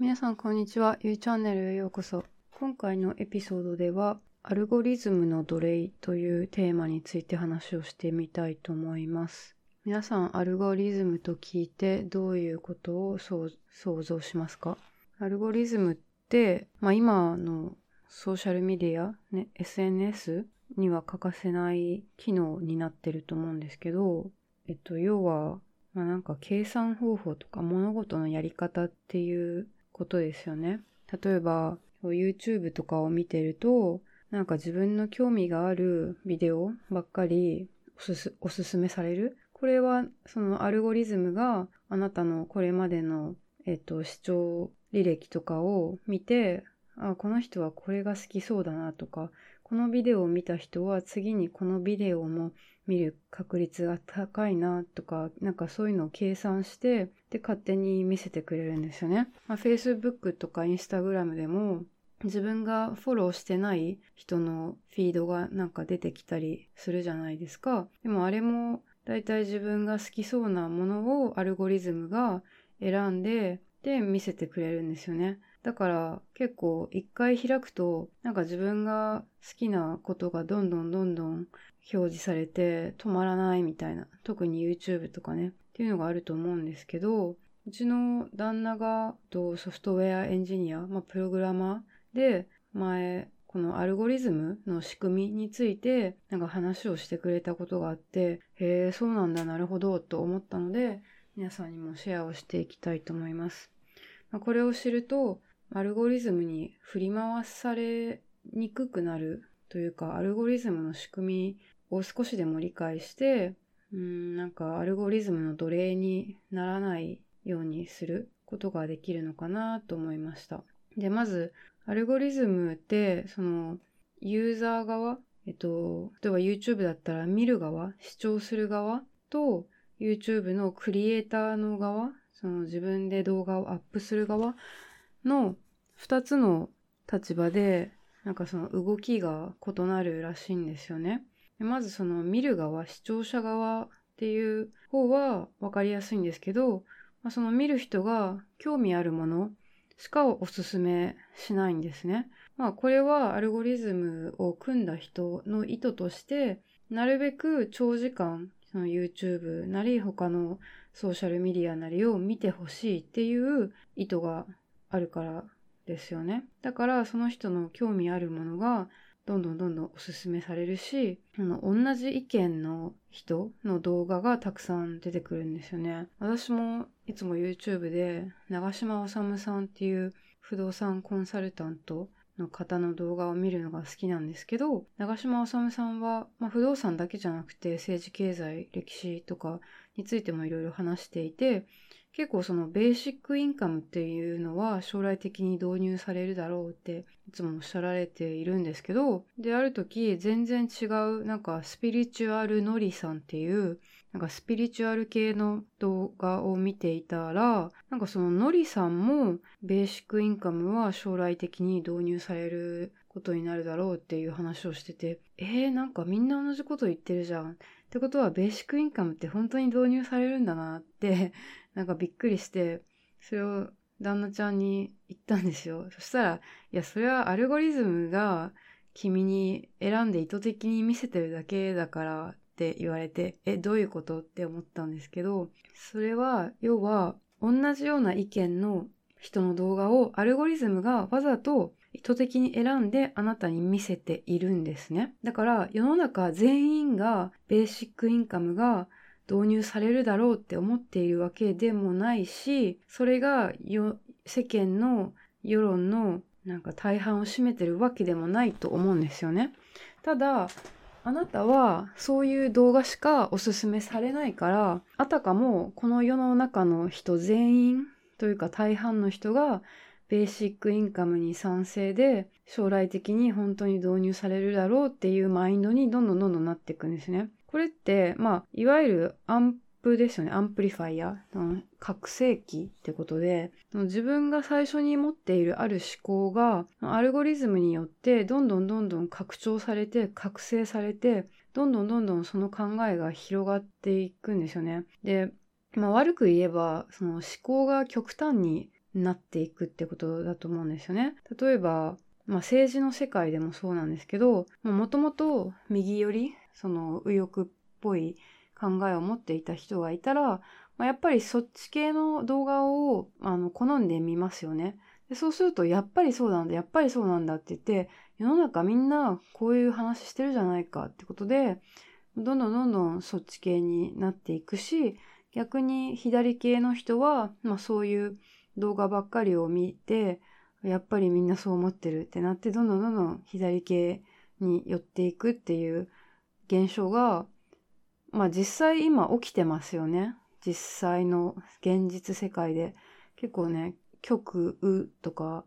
皆さんこんにちは。ゆうチャンネルへようこそ。今回のエピソードでは、アルゴリズムの奴隷というテーマについて話をしてみたいと思います。皆さん、アルゴリズムと聞いてどういうことを想像しますか？アルゴリズムって、まあ、今のソーシャルメディア、ね、SNS には欠かせない機能になってると思うんですけど、えっと、要は、まあ、なんか計算方法とか物事のやり方っていうことですよね。例えば、YouTube とかを見てると、なんか自分の興味があるビデオばっかりおすすおすすめされる。これはそのアルゴリズムがあなたのこれまでの、えっと、視聴履歴とかを見て、あ、この人はこれが好きそうだなとか、このビデオを見た人は次にこのビデオも見る確率が高いなとか、なんかそういうのを計算して、で、勝手に見せてくれるんですよね。まあ、Facebook とか Instagram でも、自分がフォローしてない人のフィードがなんか出てきたりするじゃないですか。でもあれも大体自分が好きそうなものをアルゴリズムが選んで、で見せてくれるんですよね。だから結構一回開くとなんか自分が好きなことがどんどんどんどん表示されて止まらないみたいな特に YouTube とかねっていうのがあると思うんですけどうちの旦那がソフトウェアエンジニア、まあ、プログラマーで前このアルゴリズムの仕組みについてなんか話をしてくれたことがあってへえそうなんだなるほどと思ったので皆さんにもシェアをしていきたいと思います。これを知るとアルゴリズムに振り回されにくくなるというか、アルゴリズムの仕組みを少しでも理解して、うん、なんかアルゴリズムの奴隷にならないようにすることができるのかなと思いました。で、まず、アルゴリズムって、その、ユーザー側、えっと、例えば YouTube だったら見る側、視聴する側と YouTube のクリエイターの側、その自分で動画をアップする側の2つの立場でなんかその動きが異なるらしいんですよね。まずその見る側、視聴者側っていう方は分かりやすいんですけど、まあ、その見る人が興味あるものしかおすすめしないんですね。まあこれはアルゴリズムを組んだ人の意図としてなるべく長時間その YouTube なり他のソーシャルメディアなりを見てほしいっていう意図があるからですよね。だからその人の興味あるものがどんどんどんどんおすすめされるし、あの、同じ意見の人の動画がたくさん出てくるんですよね。私もいつも YouTube で長嶋治さんっていう不動産コンサルタントの方の動画を見るのが好きなんですけど、長島治さんは、まあ、不動産だけじゃなくて政治経済、歴史とかについてもいろいろ話していて、結構そのベーシックインカムっていうのは将来的に導入されるだろうっていつもおっしゃられているんですけど、で、ある時全然違うなんかスピリチュアルノリさんっていうなんかスピリチュアル系の動画を見ていたら、なんかそのノリさんもベーシックインカムは将来的に導入されることになるだろうっていう話をしてて、えー、なんかみんな同じこと言ってるじゃん。ってことはベーシックインカムって本当に導入されるんだなって なんかびっくりして、それを旦那ちゃんに言ったんですよ。そしたら、いや、それはアルゴリズムが君に選んで意図的に見せてるだけだからって言われて、え、どういうこと？って思ったんですけど、それは、要は、同じような意見の人の動画をアルゴリズムがわざと意図的に選んであなたに見せているんですね。だから世の中全員がベーシックインカムが導入されるだろうって思っているわけでもないし、それが世間の世論のなんか大半を占めてるわけでもないと思うんですよね。ただ、あなたはそういう動画しかおすすめされないから、あたかもこの世の中の人全員というか大半の人がベーシックインカムに賛成で将来的に本当に導入されるだろうっていうマインドにどんどんどんどんなっていくんですね。これって、まあ、いわゆる安プですよね。アンプリファイア。覚醒器ってことで、自分が最初に持っているある思考が、アルゴリズムによってどんどんどんどん拡張されて、拡声されて、どんどんどんどんその考えが広がっていくんですよね。で、まあ悪く言えば、その思考が極端になっていくってことだと思うんですよね。例えば、まあ、政治の世界でもそうなんですけどもともと右寄りその右翼っぽい考えを持っていた人がいたら、まあ、やっぱりそっち系の動画をあの好んで見ますよね。でそうするとやっぱりそうなんだやっぱりそうなんだって言って世の中みんなこういう話してるじゃないかってことでどんどんどんどんそっち系になっていくし逆に左系の人は、まあ、そういう動画ばっかりを見てやっぱりみんなそう思ってるってなってどんどんどんどん左系に寄っていくっていう現象がまあ実際今起きてますよね。実際の現実世界で。結構ね極右とか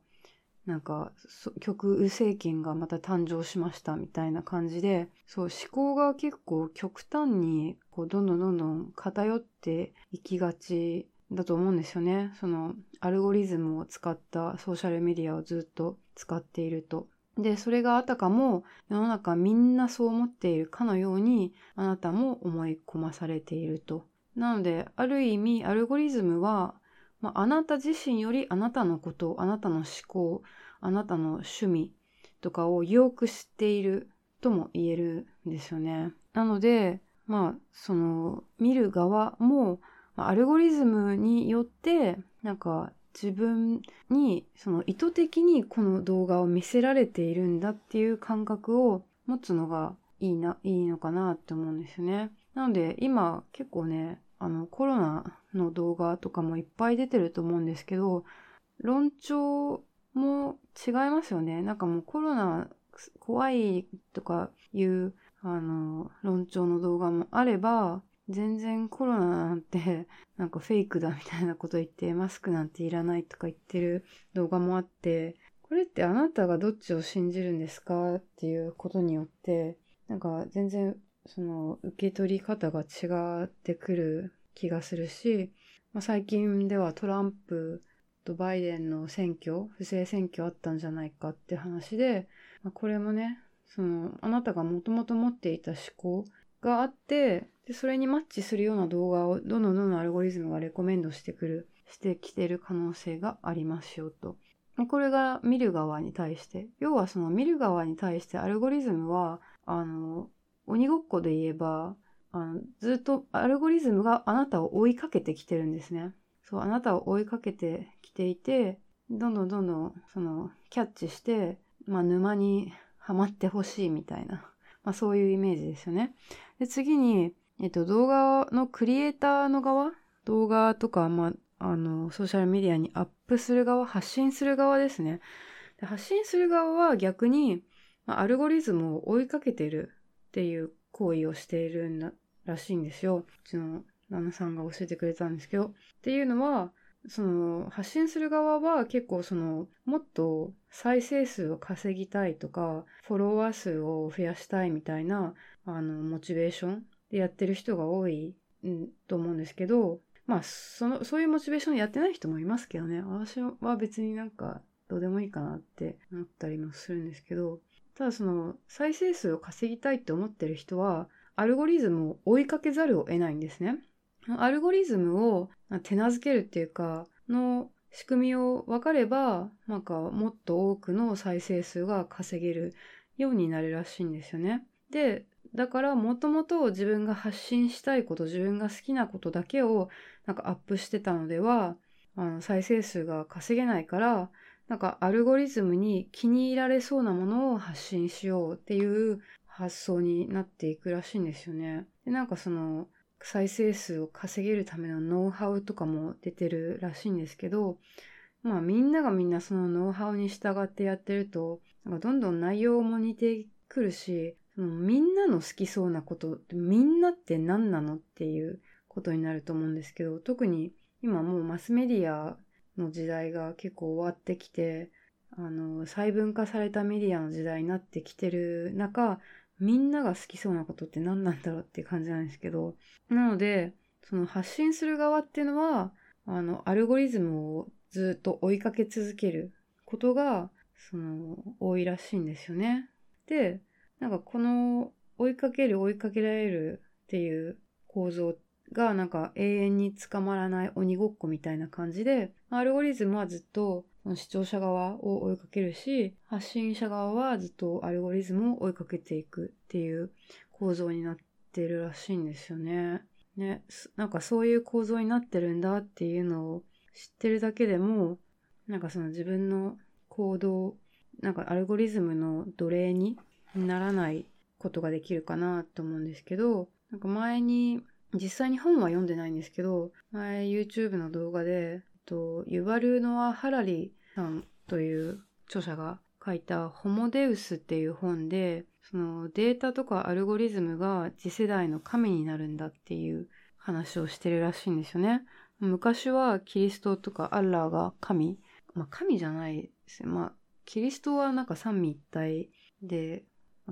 なんか極右政権がまた誕生しましたみたいな感じでそう思考が結構極端にこうどんどんどんどん偏っていきがちだと思うんですよね。そのアルゴリズムを使ったソーシャルメディアをずっと使っていると。でそれがあたかも世の中みんなそう思っているかのようにあなたも思い込まされていると。なのである意味アルゴリズムはまあ、あなた自身よりあなたのこと、あなたの思考、あなたの趣味とかをよく知っているとも言えるんですよね。なので、まあ、その、見る側も、アルゴリズムによって、なんか、自分に、その意図的にこの動画を見せられているんだっていう感覚を持つのがいいな、いいのかなって思うんですよね。なので、今結構ね、あの、コロナの動画とかもいっぱい出てると思うんですけど、論調も違いますよね。なんかもうコロナ怖いとかいうあの論調の動画もあれば、全然コロナなんて なんかフェイクだみたいなこと言ってマスクなんていらないとか言ってる動画もあって、これってあなたがどっちを信じるんですかっていうことによって、なんか全然その受け取り方が違ってくる気がするし、まあ、最近ではトランプとバイデンの選挙、不正選挙あったんじゃないかって話で、まあ、これもね、その、あなたがもともと持っていた思考があって、で、それにマッチするような動画をどんどんどんどんアルゴリズムがレコメンドしてくる、してきてる可能性がありますよと。これが見る側に対して。要はその見る側に対してアルゴリズムは、あの、鬼ごっこで言えば、あのずっとアルゴリズムがあなたを追いかけてきてるんですね。そう、あなたを追いかけてきていて、どんどんどんどん、その、キャッチして、まあ、沼にはまってほしいみたいな、まあ、そういうイメージですよね。で、次に、えっと、動画のクリエイターの側？動画とか、まあ、あの、ソーシャルメディアにアップする側、発信する側ですね。で発信する側は逆に、まあ、アルゴリズムを追いかけてるっていう行為をしているんだらしいんですよ。うちの旦那さんが教えてくれたんですけど。っていうのは、その発信する側は結構そのもっと再生数を稼ぎたいとかフォロワー数を増やしたいみたいなあのモチベーションでやってる人が多い、ん、と思うんですけどまあそのそういうモチベーションやってない人もいますけどね私は別になんかどうでもいいかなって思ったりもするんですけどただその再生数を稼ぎたいって思ってる人はアルゴリズムを追いかけざるを得ないんですね。アルゴリズムを手なずけるっていうか、の仕組みを分かれば、なんかもっと多くの再生数が稼げるようになるらしいんですよね。で、だからもともと自分が発信したいこと、自分が好きなことだけをなんかアップしてたのでは、あの再生数が稼げないから、なんかアルゴリズムに気に入られそうなものを発信しようっていう発想になっていくらしいんですよね。で、なんかその再生数を稼げるためのノウハウとかも出てるらしいんですけど、まあみんながみんなそのノウハウに従ってやってると、なんかどんどん内容も似てくるし、そのみんなの好きそうなことみんなって何なのっていうことになると思うんですけど、特に今もうマスメディアの時代が結構終わってきて、あの、細分化されたメディアの時代になってきてる中、みんなが好きそうなことって何なんだろうっていう感じなんですけど、なので、その発信する側っていうのは、あの、アルゴリズムをずっと追いかけ続けることが、その、多いらしいんですよね。で、なんかこの追いかける追いかけられるっていう構造がなんか永遠に捕まらない鬼ごっこみたいな感じで、アルゴリズムはずっと視聴者側を追いかけるし、発信者側はずっとアルゴリズムを追いかけていくっていう構造になってるらしいんですよね。ね、なんかそういう構造になってるんだっていうのを知ってるだけでも、なんかその自分の行動、なんかアルゴリズムの奴隷にならないことができるかなと思うんですけど、なんか前に、実際に本は読んでないんですけど、前 YouTube の動画で、とユバル・ノア・ハラリさんという著者が書いたホモデウスっていう本で、そのデータとかアルゴリズムが次世代の神になるんだっていう話をしてるらしいんですよね。昔はキリストとかアッラーが神。まあ神じゃないですね。まあキリストはなんか三位一体で、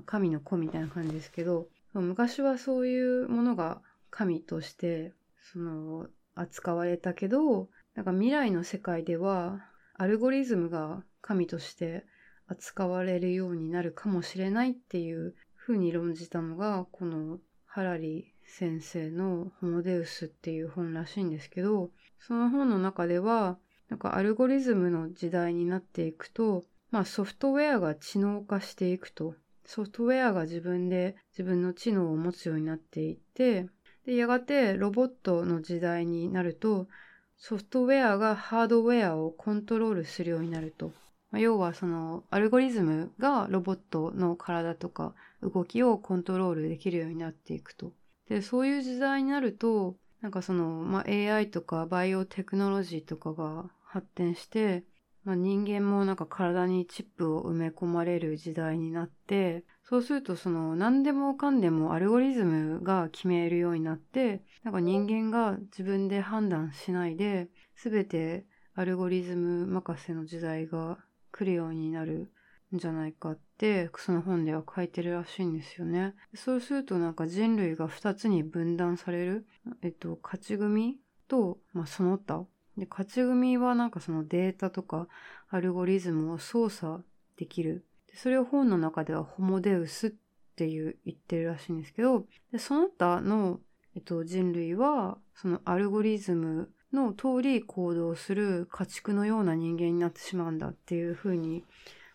神の子みたいな感じですけど、昔はそういうものが神として、その、扱われたけど、なんか未来の世界では、アルゴリズムが神として扱われるようになるかもしれないっていうふうに論じたのが、このハラリ先生のホモデウスっていう本らしいんですけど、その本の中では、なんかアルゴリズムの時代になっていくと、まあソフトウェアが知能化していくと。ソフトウェアが自分で自分の知能を持つようになっていって、で、やがてロボットの時代になると、ソフトウェアがハードウェアをコントロールするようになると。まあ、要はそのアルゴリズムがロボットの体とか動きをコントロールできるようになっていくと。で、そういう時代になると、なんかその、まあ、AI とかバイオテクノロジーとかが発展して、まあ、人間もなんか体にチップを埋め込まれる時代になって、そうするとその何でもかんでもアルゴリズムが決めるようになって、なんか人間が自分で判断しないで、すべてアルゴリズム任せの時代が来るようになるんじゃないかって、その本では書いてるらしいんですよね。そうするとなんか人類が二つに分断される、えっと、勝ち組と、まあ、その他で、勝ち組はなんかそのデータとかアルゴリズムを操作できる。でそれを本の中ではホモデウスっていう言ってるらしいんですけど、でその他の、えっと、人類はそのアルゴリズムの通り行動する家畜のような人間になってしまうんだっていうふうに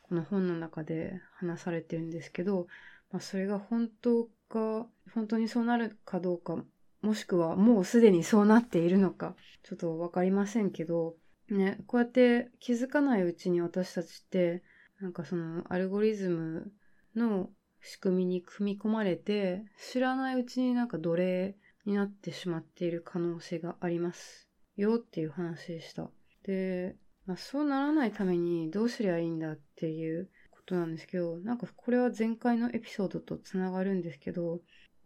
この本の中で話されてるんですけど、まあ、それが本当か本当にそうなるかどうかもしくはもうすでにそうなっているのか、ちょっとわかりませんけど、ね、こうやって気づかないうちに私たちって、なんかそのアルゴリズムの仕組みに組み込まれて、知らないうちになんか奴隷になってしまっている可能性がありますよっていう話でした。で、まあ、そうならないためにどうすりゃいいんだっていうことなんですけど、なんかこれは前回のエピソードとつながるんですけど、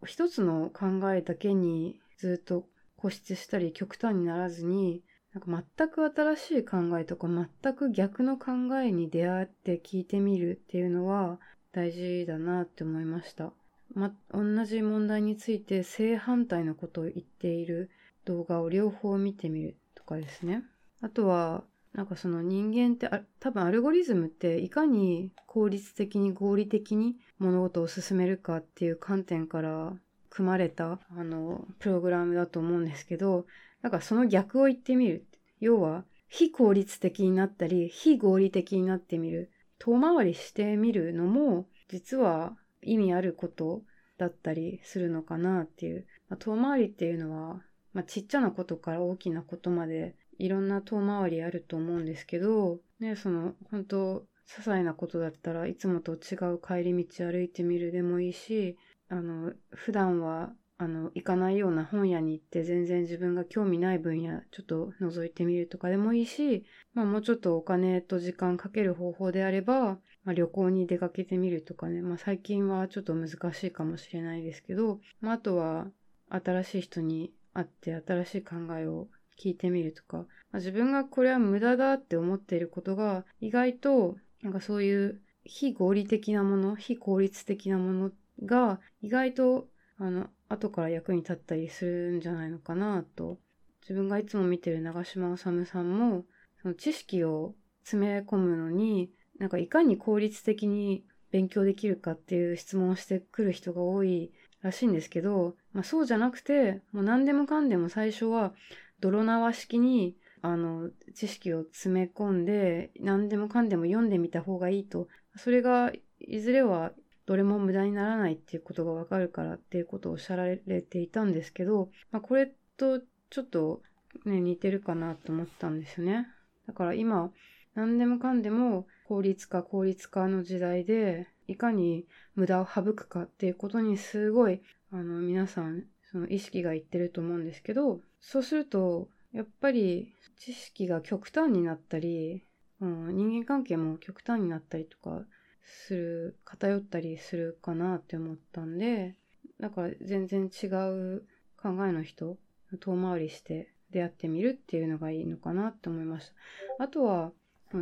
一つの考えだけにずっと固執したり極端にならずに、なんか全く新しい考えとか全く逆の考えに出会って聞いてみるっていうのは大事だなって思いました。ま、同じ問題について正反対のことを言っている動画を両方見てみるとかですね。あとは、なんかその人間ってあ多分アルゴリズムっていかに効率的に合理的に物事を進めるかっていう観点から組まれたあのプログラムだと思うんですけどだかその逆を言ってみる。要は非効率的になったり非合理的になってみる。遠回りしてみるのも実は意味あることだったりするのかなっていう、まあ、遠回りっていうのは、まあ、ちっちゃなことから大きなことまでいろんな遠回りあると思うんですけど、ね、その、本当些細なことだったらいつもと違う帰り道歩いてみるでもいいし、あの、普段はあの、行かないような本屋に行って全然自分が興味ない分野ちょっと覗いてみるとかでもいいし、まあもうちょっとお金と時間かける方法であれば、まあ、旅行に出かけてみるとかね、まあ最近はちょっと難しいかもしれないですけど、まああとは新しい人に会って新しい考えを聞いてみるとか、ま、自分がこれは無駄だって思っていることが意外となんかそういう非合理的なもの、非効率的なものが意外とあの後から役に立ったりするんじゃないのかなと。自分がいつも見てる長嶋治さんもその知識を詰め込むのになんかいかに効率的に勉強できるかっていう質問をしてくる人が多いらしいんですけど、まあ、そうじゃなくて、もう何でもかんでも最初は泥縄式にあの知識を詰め込んで何でもかんでも読んでみた方がいいと。それがいずれはどれも無駄にならないっていうことがわかるからっていうことをおっしゃられていたんですけど、まあ、これとちょっとね似てるかなと思ったんですよね。だから今何でもかんでも効率化効率化の時代でいかに無駄を省くかっていうことにすごいあの皆さんその意識がいってると思うんですけどそうするとやっぱり知識が極端になったり、うん、人間関係も極端になったりとかする偏ったりするかなって思ったんでだから全然違う考えの人遠回りして出会ってみるっていうのがいいのかなって思いました。あとは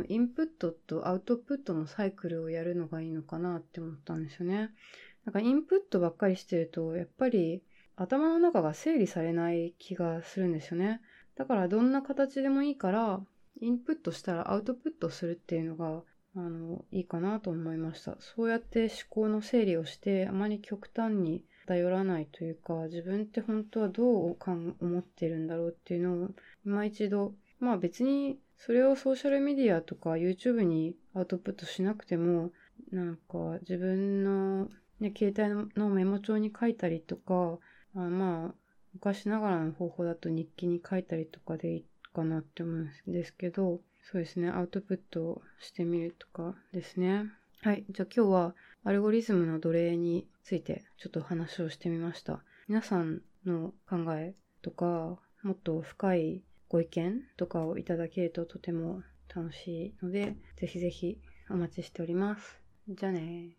インプットとアウトプットのサイクルをやるのがいいのかなって思ったんですよね。なんかインプットばっかりしてるとやっぱり頭の中が整理されない気がするんですよね。だからどんな形でもいいからインプットしたらアウトプットするっていうのがあのいいかなと思いました。そうやって思考の整理をしてあまり極端に頼らないというか自分って本当はどう思ってるんだろうっていうのを今一度まあ別にそれをソーシャルメディアとか YouTube にアウトプットしなくてもなんか自分の、ね、携帯のメモ帳に書いたりとかあまあ昔ながらの方法だと日記に書いたりとかでいいかなって思うんですけどそうですね。アウトプットしてみるとかですね。はい。じゃあ今日はアルゴリズムの奴隷についてちょっと話をしてみました。皆さんの考えとかもっと深いご意見とかをいただけるととても楽しいのでぜひぜひお待ちしております。じゃあね